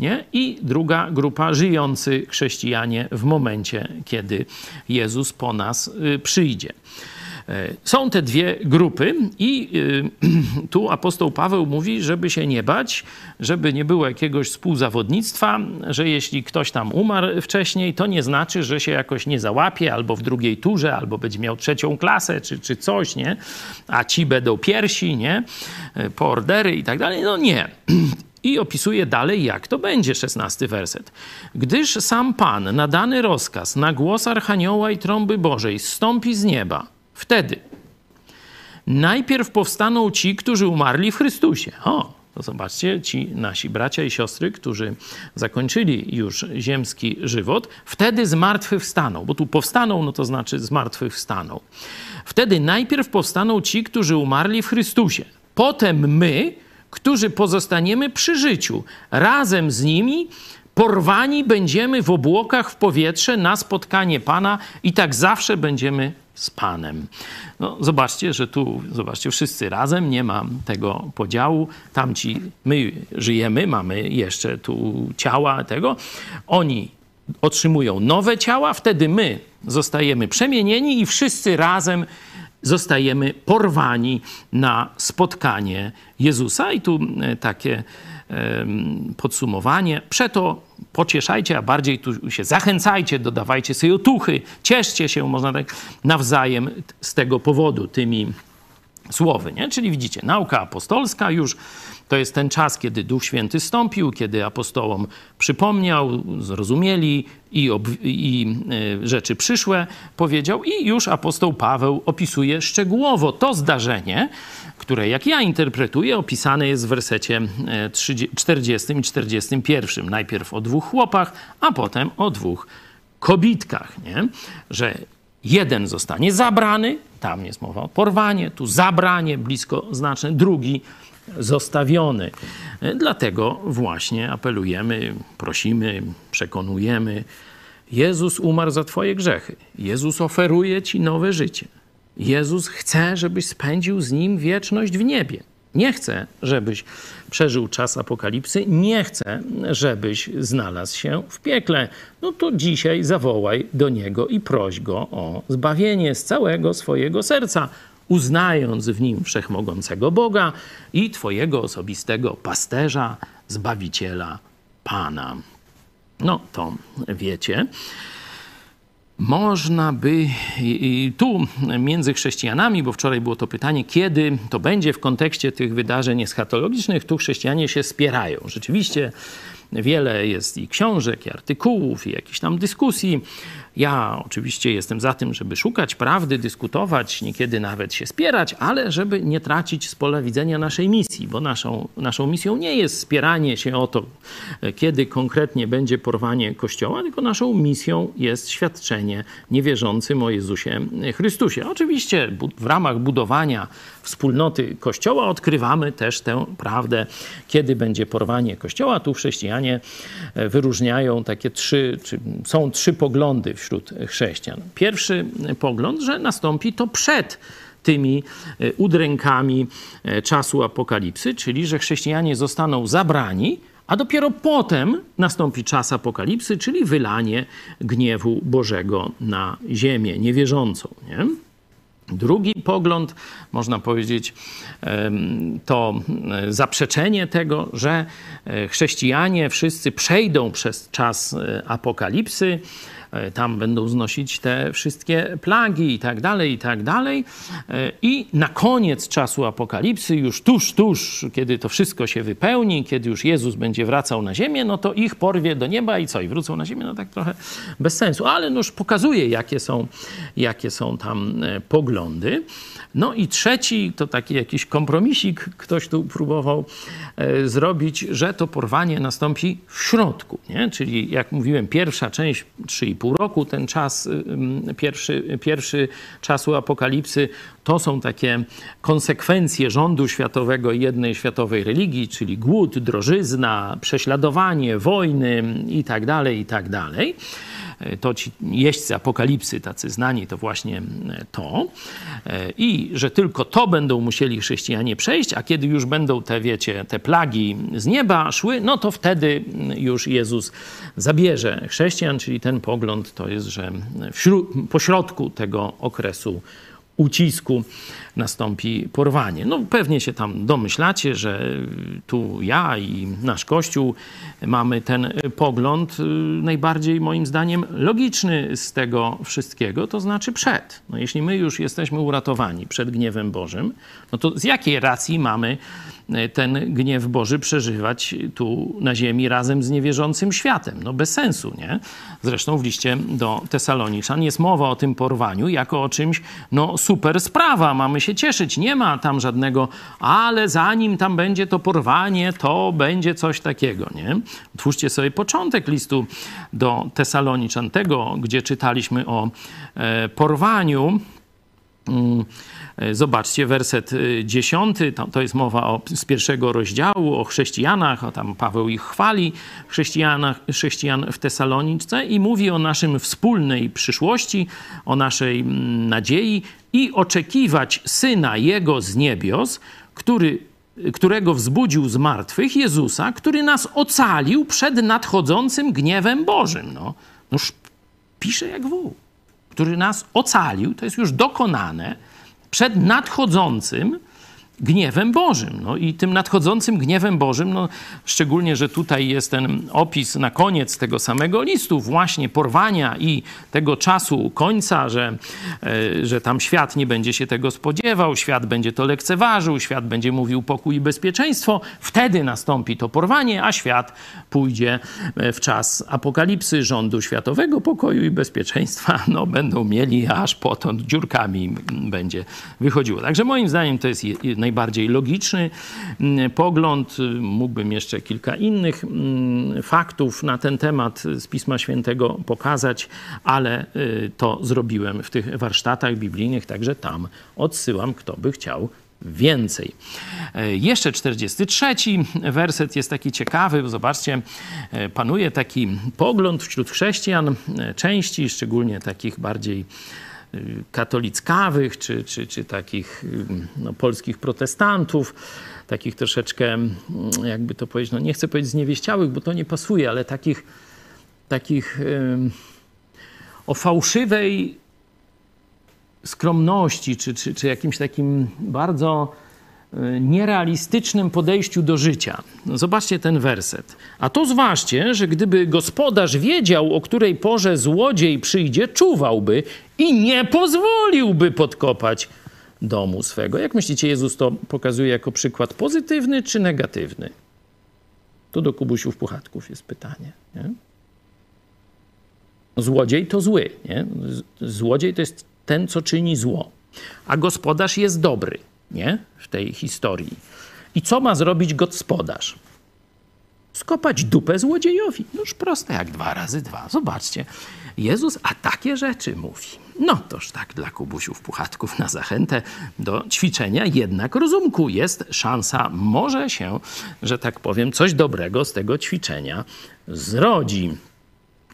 nie? i druga grupa żyjący chrześcijanie w momencie, kiedy Jezus po nas y, przyjdzie. E, są te dwie grupy i e, tu apostoł Paweł mówi, żeby się nie bać, żeby nie było jakiegoś współzawodnictwa, że jeśli ktoś tam umarł wcześniej, to nie znaczy, że się jakoś nie załapie albo w drugiej turze, albo będzie miał trzecią klasę, czy, czy coś, nie? A ci będą piersi, nie? E, po ordery i tak dalej. No nie. I opisuje dalej, jak to będzie, szesnasty werset. Gdyż sam Pan na dany rozkaz, na głos Archanioła i trąby Bożej, stąpi z nieba Wtedy najpierw powstaną ci, którzy umarli w Chrystusie. O, to zobaczcie, ci nasi bracia i siostry, którzy zakończyli już ziemski żywot, wtedy zmartwychwstaną, bo tu powstaną, no to znaczy zmartwychwstaną. Wtedy najpierw powstaną ci, którzy umarli w Chrystusie. Potem my, którzy pozostaniemy przy życiu, razem z nimi porwani będziemy w obłokach w powietrze na spotkanie Pana i tak zawsze będziemy z Panem. No, zobaczcie, że tu, zobaczcie, wszyscy razem, nie ma tego podziału. Tamci, my żyjemy, mamy jeszcze tu ciała tego. Oni otrzymują nowe ciała, wtedy my zostajemy przemienieni i wszyscy razem zostajemy porwani na spotkanie Jezusa. I tu e, takie podsumowanie. Przeto pocieszajcie, a bardziej tu się zachęcajcie, dodawajcie sobie otuchy, cieszcie się, można tak nawzajem z tego powodu tymi słowy. Nie? Czyli widzicie, nauka apostolska już to jest ten czas, kiedy Duch Święty stąpił, kiedy apostołom przypomniał, zrozumieli i, i y, rzeczy przyszłe powiedział, i już apostoł Paweł opisuje szczegółowo to zdarzenie, które, jak ja interpretuję, opisane jest w wersecie 40 e, i 41. Najpierw o dwóch chłopach, a potem o dwóch kobitkach, nie? że jeden zostanie zabrany, tam jest mowa o porwanie, tu zabranie blisko znaczne, drugi zostawiony. Dlatego właśnie apelujemy, prosimy, przekonujemy. Jezus umarł za Twoje grzechy. Jezus oferuje Ci nowe życie. Jezus chce, żebyś spędził z Nim wieczność w niebie. Nie chce, żebyś przeżył czas apokalipsy, nie chce, żebyś znalazł się w piekle. No to dzisiaj zawołaj do Niego i proś Go o zbawienie z całego swojego serca, uznając w Nim wszechmogącego Boga i Twojego osobistego pasterza, zbawiciela, Pana. No to wiecie można by tu między chrześcijanami, bo wczoraj było to pytanie, kiedy to będzie w kontekście tych wydarzeń eschatologicznych, tu chrześcijanie się spierają. Rzeczywiście wiele jest i książek, i artykułów, i jakichś tam dyskusji ja oczywiście jestem za tym, żeby szukać prawdy, dyskutować, niekiedy nawet się spierać, ale żeby nie tracić z pola widzenia naszej misji, bo naszą, naszą misją nie jest spieranie się o to, kiedy konkretnie będzie porwanie Kościoła, tylko naszą misją jest świadczenie niewierzącym o Jezusie Chrystusie. Oczywiście w ramach budowania wspólnoty Kościoła odkrywamy też tę prawdę, kiedy będzie porwanie Kościoła. Tu chrześcijanie wyróżniają takie trzy, czy są trzy poglądy wśród chrześcijan. Pierwszy pogląd, że nastąpi to przed tymi e, udrękami e, czasu apokalipsy, czyli że chrześcijanie zostaną zabrani, a dopiero potem nastąpi czas apokalipsy, czyli wylanie gniewu Bożego na ziemię niewierzącą. Nie? Drugi pogląd, można powiedzieć, to e, zaprzeczenie tego, że chrześcijanie wszyscy przejdą przez czas apokalipsy, tam będą znosić te wszystkie plagi i tak dalej, i tak dalej. I na koniec czasu apokalipsy, już tuż, tuż, kiedy to wszystko się wypełni, kiedy już Jezus będzie wracał na ziemię, no to ich porwie do nieba i co? I wrócą na ziemię? No tak trochę bez sensu, ale już pokazuje, jakie są, jakie są tam poglądy. No i trzeci, to taki jakiś kompromisik ktoś tu próbował e, zrobić, że to porwanie nastąpi w środku, nie? Czyli jak mówiłem, pierwsza część, 3,5 roku, ten czas, pierwszy, pierwszy czasu apokalipsy, to są takie konsekwencje rządu światowego jednej światowej religii, czyli głód, drożyzna, prześladowanie, wojny i tak dalej to ci jeźdźcy apokalipsy, tacy znani, to właśnie to. I że tylko to będą musieli chrześcijanie przejść, a kiedy już będą te, wiecie, te plagi z nieba szły, no to wtedy już Jezus zabierze chrześcijan, czyli ten pogląd to jest, że pośrodku tego okresu ucisku nastąpi porwanie. No pewnie się tam domyślacie, że tu ja i nasz Kościół mamy ten pogląd y, najbardziej moim zdaniem logiczny z tego wszystkiego, to znaczy przed. No jeśli my już jesteśmy uratowani przed gniewem Bożym, no to z jakiej racji mamy E, ten gniew Boży przeżywać tu na ziemi razem z niewierzącym światem. No bez sensu, nie? Zresztą w liście do Tesaloniczan jest mowa o tym porwaniu jako o czymś, no super sprawa, mamy się cieszyć. Nie ma tam żadnego, ale zanim tam będzie to porwanie, to będzie coś takiego, nie? Otwórzcie sobie początek listu do Tesaloniczan, tego, gdzie czytaliśmy o e, porwaniu. Mm, E, zobaczcie, werset e, dziesiąty, to, jest mowa o, z pierwszego rozdziału o chrześcijanach, o tam Paweł ich chwali, chrześcijanach, chrześcijan w Tesalonice i mówi o naszym wspólnej przyszłości, o naszej mm, nadziei i oczekiwać Syna Jego z niebios, który którego wzbudził z martwych, Jezusa, który nas ocalił przed nadchodzącym gniewem Bożym. No, noż pisze jak wół. Który nas ocalił, to jest już dokonane, przed nadchodzącym gniewem Bożym. No i tym nadchodzącym gniewem Bożym, no, szczególnie, że tutaj jest ten opis na koniec tego samego listu, właśnie porwania i tego czasu końca, że, e, że tam świat nie będzie się tego spodziewał, świat będzie to lekceważył, świat będzie mówił pokój i bezpieczeństwo, wtedy nastąpi to porwanie, a świat pójdzie e, w czas apokalipsy rządu światowego pokoju i bezpieczeństwa. No, będą mieli aż potąd dziurkami będzie wychodziło. Także moim zdaniem to jest najbardziej logiczny mm, pogląd. Mógłbym jeszcze kilka innych mm, faktów na ten temat z Pisma Świętego pokazać, ale y, to zrobiłem w tych warsztatach biblijnych, także tam odsyłam, kto by chciał więcej. E, jeszcze 43 werset jest taki ciekawy. Zobaczcie, e, panuje taki pogląd wśród chrześcijan, e, części, szczególnie takich bardziej katolickawych, czy, czy, czy takich no, polskich protestantów, takich troszeczkę, jakby to powiedzieć, no nie chcę powiedzieć zniewieściałych, bo to nie pasuje, ale takich, takich o fałszywej skromności, czy, czy, czy jakimś takim bardzo nierealistycznym podejściu do życia. No zobaczcie ten werset. A to zważcie, że gdyby gospodarz wiedział, o której porze złodziej przyjdzie, czuwałby i nie pozwoliłby podkopać domu swego. Jak myślicie, Jezus to pokazuje jako przykład pozytywny czy negatywny? To do Kubusiów Puchatków jest pytanie. Nie? Złodziej to zły. Nie? Złodziej to jest ten, co czyni zło, a gospodarz jest dobry nie? w tej historii. I co ma zrobić gospodarz? Skopać dupę złodziejowi. Noż proste jak dwa razy dwa. Zobaczcie, Jezus a takie rzeczy mówi. No toż tak dla kubusiów puchatków na zachętę do ćwiczenia jednak rozumku. Jest szansa, może się, że tak powiem, coś dobrego z tego ćwiczenia zrodzi.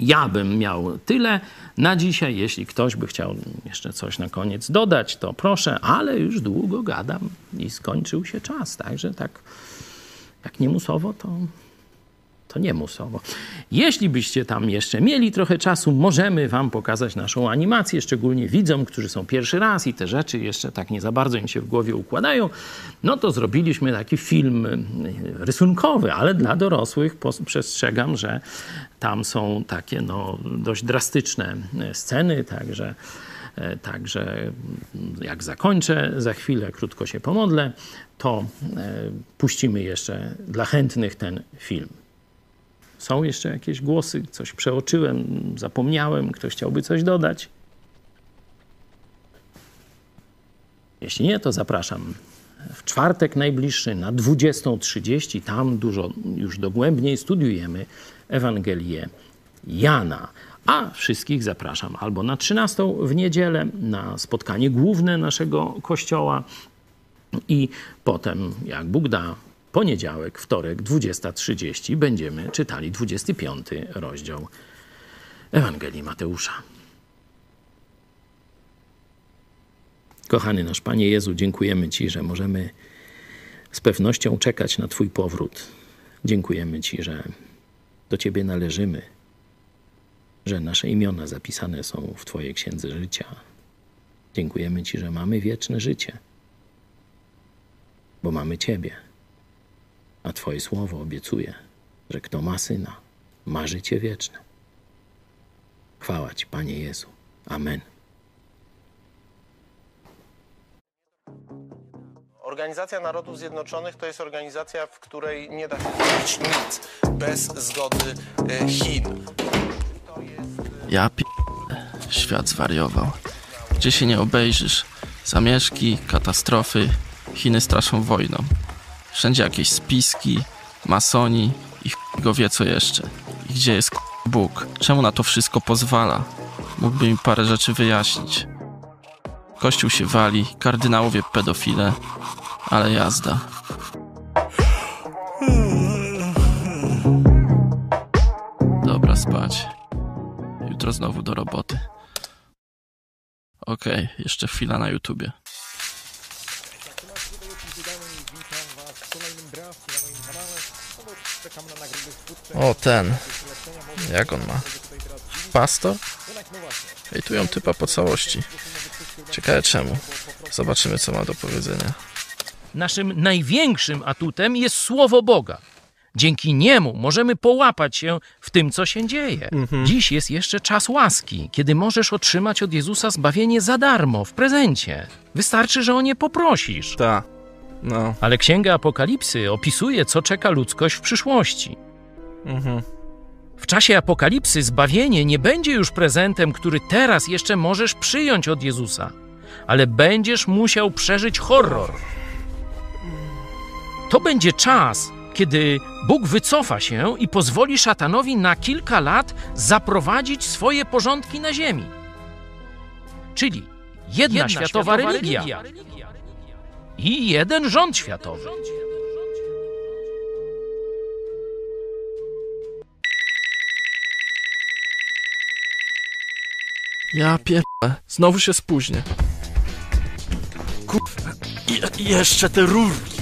Ja bym miał tyle na dzisiaj. Jeśli ktoś by chciał jeszcze coś na koniec dodać, to proszę, ale już długo gadam i skończył się czas. Także tak, jak nie musowo, to, to nie musowo. Jeśli byście tam jeszcze mieli trochę czasu, możemy wam pokazać naszą animację, szczególnie widzom, którzy są pierwszy raz i te rzeczy jeszcze tak nie za bardzo im się w głowie układają. No to zrobiliśmy taki film y, rysunkowy, ale dla dorosłych przestrzegam, że tam są takie no, dość drastyczne sceny, także E, także jak zakończę za chwilę, krótko się pomodlę, to puścimy jeszcze dla chętnych ten film. Są jeszcze jakieś głosy? Coś przeoczyłem, zapomniałem? Ktoś chciałby coś dodać? Jeśli nie, to zapraszam w czwartek najbliższy na 20.30. Tam dużo już dogłębniej studiujemy Ewangelię Jana. A wszystkich zapraszam albo na 13 w niedzielę na spotkanie główne naszego kościoła i potem, jak Bóg da, poniedziałek, wtorek, 20.30 będziemy czytali 25 rozdział Ewangelii Mateusza. Kochany nasz Panie Jezu, dziękujemy Ci, że możemy z pewnością czekać na Twój powrót. Dziękujemy Ci, że do Ciebie należymy że nasze imiona zapisane są w Twojej księdze życia. Dziękujemy Ci, że mamy wieczne życie, bo mamy Ciebie, a Twoje słowo obiecuje, że kto ma syna, ma życie wieczne. Chwała Ci, Panie Jezu. Amen. Organizacja Narodów Zjednoczonych to jest organizacja, w której nie da się zrobić nic bez zgody e, Chin. Ja p... Świat zwariował. Gdzie się nie obejrzysz? Zamieszki, katastrofy, Chiny straszą wojną. Wszędzie jakieś spiski, masoni i go wie co jeszcze. I gdzie jest Bóg? Czemu na to wszystko pozwala? Mógłby mi parę rzeczy wyjaśnić. Kościół się wali, kardynałowie pedofile, ale jazda. Dobra, spać jutro znowu do roboty. Okej, okay, jeszcze chwila na YouTubie. O, ten. Jak on ma? Pastor? Hejtują typa po całości. Ciekawe czemu. Zobaczymy, co ma do powiedzenia. Naszym największym atutem jest Słowo Boga. Dzięki niemu możemy połapać się w tym, co się dzieje. Mhm. Dziś jest jeszcze czas łaski, kiedy możesz otrzymać od Jezusa zbawienie za darmo, w prezencie. Wystarczy, że o nie poprosisz. Tak. No. Ale Księga Apokalipsy opisuje, co czeka ludzkość w przyszłości. Mhm. W czasie apokalipsy zbawienie nie będzie już prezentem, który teraz jeszcze możesz przyjąć od Jezusa, ale będziesz musiał przeżyć horror. To będzie czas, kiedy Bóg wycofa się i pozwoli szatanowi na kilka lat zaprowadzić swoje porządki na ziemi. Czyli jedna, jedna światowa, światowa religia, religia i jeden rząd światowy. Ja pierdolę, znowu się spóźnię. Kurwa, Je jeszcze te rurki.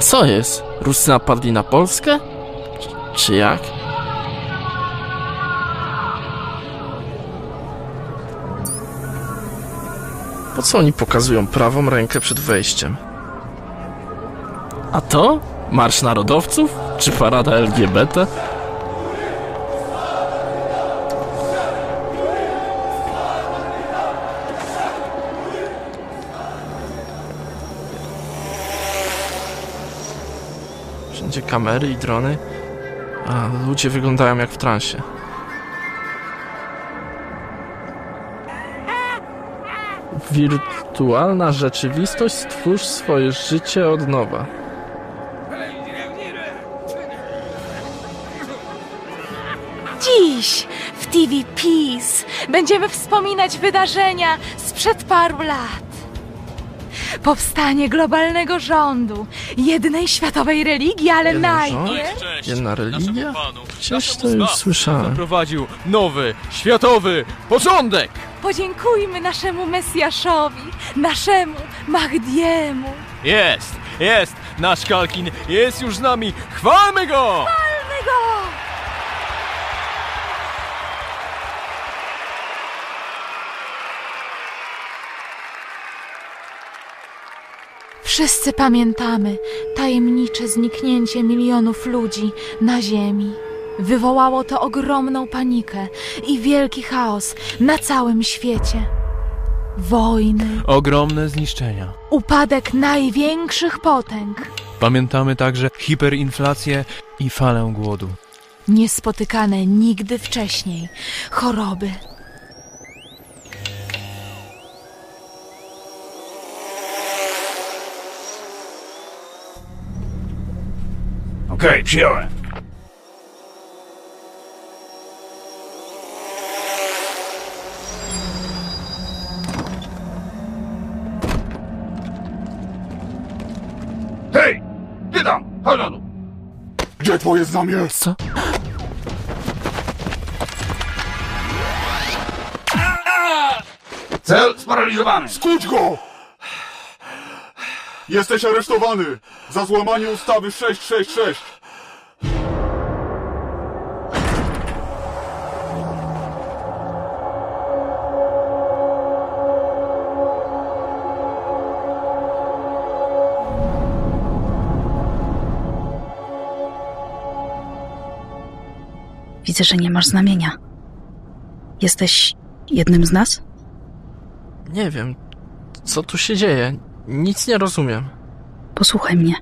Co jest? Ruscy napadli na Polskę? Czy jak? Po co oni pokazują prawą rękę przed wejściem? A to? Marsz Narodowców? Czy parada LGBT? Wszędzie kamery i drony, a ludzie wyglądają jak w transie. Wirtualna rzeczywistość, stwórz swoje życie od nowa. Dziś w TV Peace będziemy wspominać wydarzenia sprzed paru lat. powstanie globalnego rządu, jednej światowej religii, ale Jeden najpierw... rząd? Jedna religia? Gdzieś to już słyszałem. Prowadził nowy, światowy porządek! Podziękujmy naszemu Mesjaszowi, naszemu Mahdiemu. Jest, jest! Nasz Kalkin jest już z nami! Chwalmy go! Chwalmy go! Wszyscy pamiętamy tajemnicze zniknięcie milionów ludzi na Ziemi. Wywołało to ogromną panikę i wielki chaos na całym świecie. Wojny, Ogromne zniszczenia. upadek największych potęg, Pamiętamy także hiperinflację i falę głodu. niespotykane nigdy wcześniej choroby. Okej, przyjąłem. Twoje znamie? Co? Cel sparaliżowany! Skuć go! Jesteś aresztowany za złamanie ustawy 666. Widzę, że nie masz znamienia. Jesteś jednym z nas? Nie wiem, co tu się dzieje. Nic nie rozumiem. Posłuchaj mnie.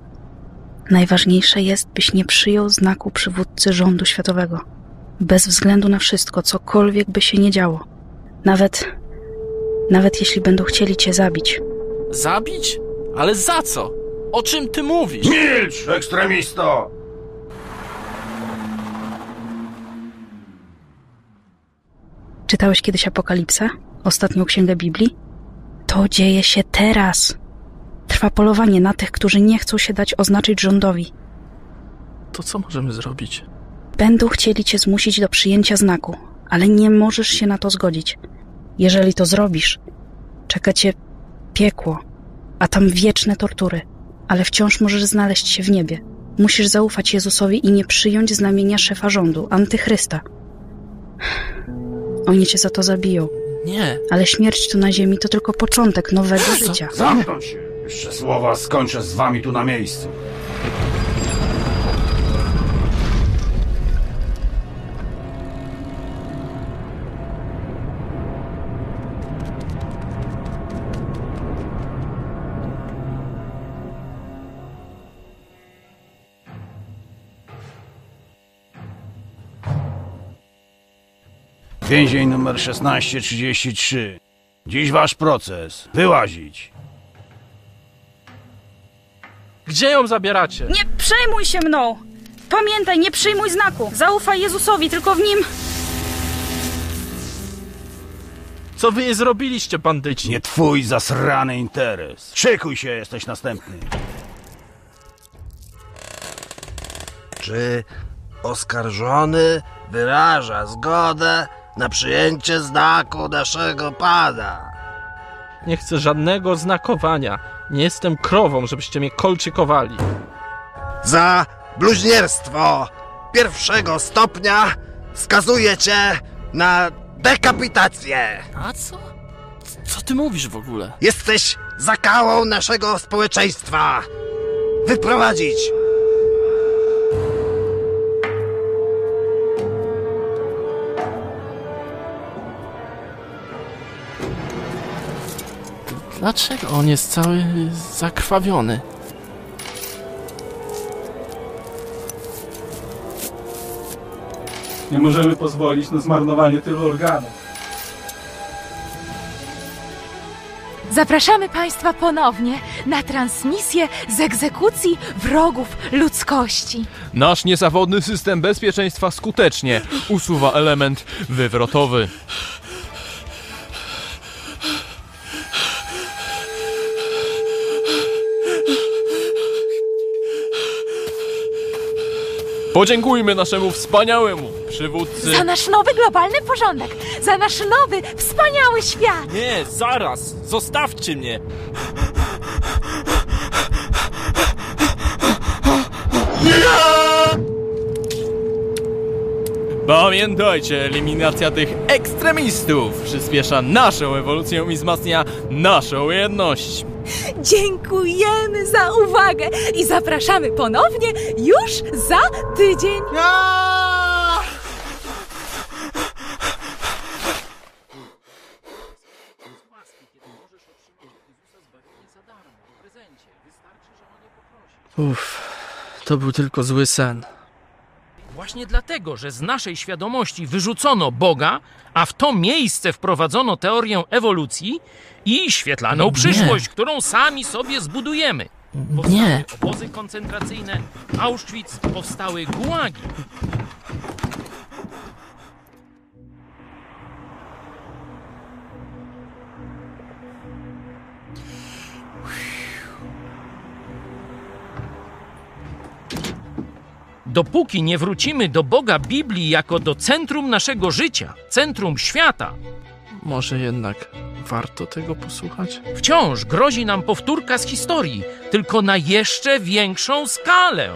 Najważniejsze jest, byś nie przyjął znaku przywódcy rządu światowego. Bez względu na wszystko, cokolwiek by się nie działo. Nawet. Nawet jeśli będą chcieli cię zabić. Zabić? Ale za co? O czym ty mówisz? Milcz, ekstremisto! Czytałeś kiedyś Apokalipsę? Ostatnią księgę Biblii? To dzieje się teraz. Trwa polowanie na tych, którzy nie chcą się dać oznaczyć rządowi. To co możemy zrobić? Będą chcieli cię zmusić do przyjęcia znaku, ale nie możesz się na to zgodzić. Jeżeli to zrobisz, czeka cię piekło, a tam wieczne tortury, ale wciąż możesz znaleźć się w niebie. Musisz zaufać Jezusowi i nie przyjąć znamienia szefa rządu, antychrysta. Oni cię za to zabiją, Nie. ale śmierć tu na ziemi to tylko początek nowego życia. Zamknąć się! Jeszcze słowa skończę z wami tu na miejscu. Więzień numer 1633. Dziś wasz proces. Wyłazić. Gdzie ją zabieracie? Nie przejmuj się mną! Pamiętaj, nie przyjmuj znaku! Zaufaj Jezusowi, tylko w nim... Co wy jej zrobiliście, bandyci? Nie twój zasrany interes. Szykuj się, jesteś następny. Czy oskarżony wyraża zgodę na przyjęcie znaku naszego Pana? Nie chcę żadnego znakowania. Nie jestem krową, żebyście mnie kolczykowali. Za bluźnierstwo pierwszego stopnia skazuję cię na dekapitację. A co? Co ty mówisz w ogóle? Jesteś zakałą naszego społeczeństwa. Wyprowadzić. Dlaczego on jest cały zakrwawiony? Nie możemy pozwolić na zmarnowanie tylu organów. Zapraszamy Państwa ponownie na transmisję z egzekucji wrogów ludzkości. Nasz niezawodny system bezpieczeństwa skutecznie usuwa element wywrotowy. Podziękujmy naszemu wspaniałemu przywódcy. Za nasz nowy globalny porządek, za nasz nowy, wspaniały świat. Nie, zaraz! Zostawcie mnie! Pamiętajcie, eliminacja tych ekstremistów przyspiesza naszą ewolucję i wzmacnia naszą jedność. Dziękujemy za uwagę i zapraszamy ponownie już za tydzień. Uff, to był tylko zły sen. Właśnie dlatego, że z naszej świadomości wyrzucono Boga, a w to miejsce wprowadzono teorię ewolucji i świetlaną Nie. przyszłość, którą sami sobie zbudujemy. Nie. Obozy koncentracyjne, Auschwitz, powstały gułagi. Dopóki nie wrócimy do Boga Biblii jako do centrum naszego życia, centrum świata, Może jednak warto tego posłuchać? wciąż grozi nam powtórka z historii, tylko na jeszcze większą skalę.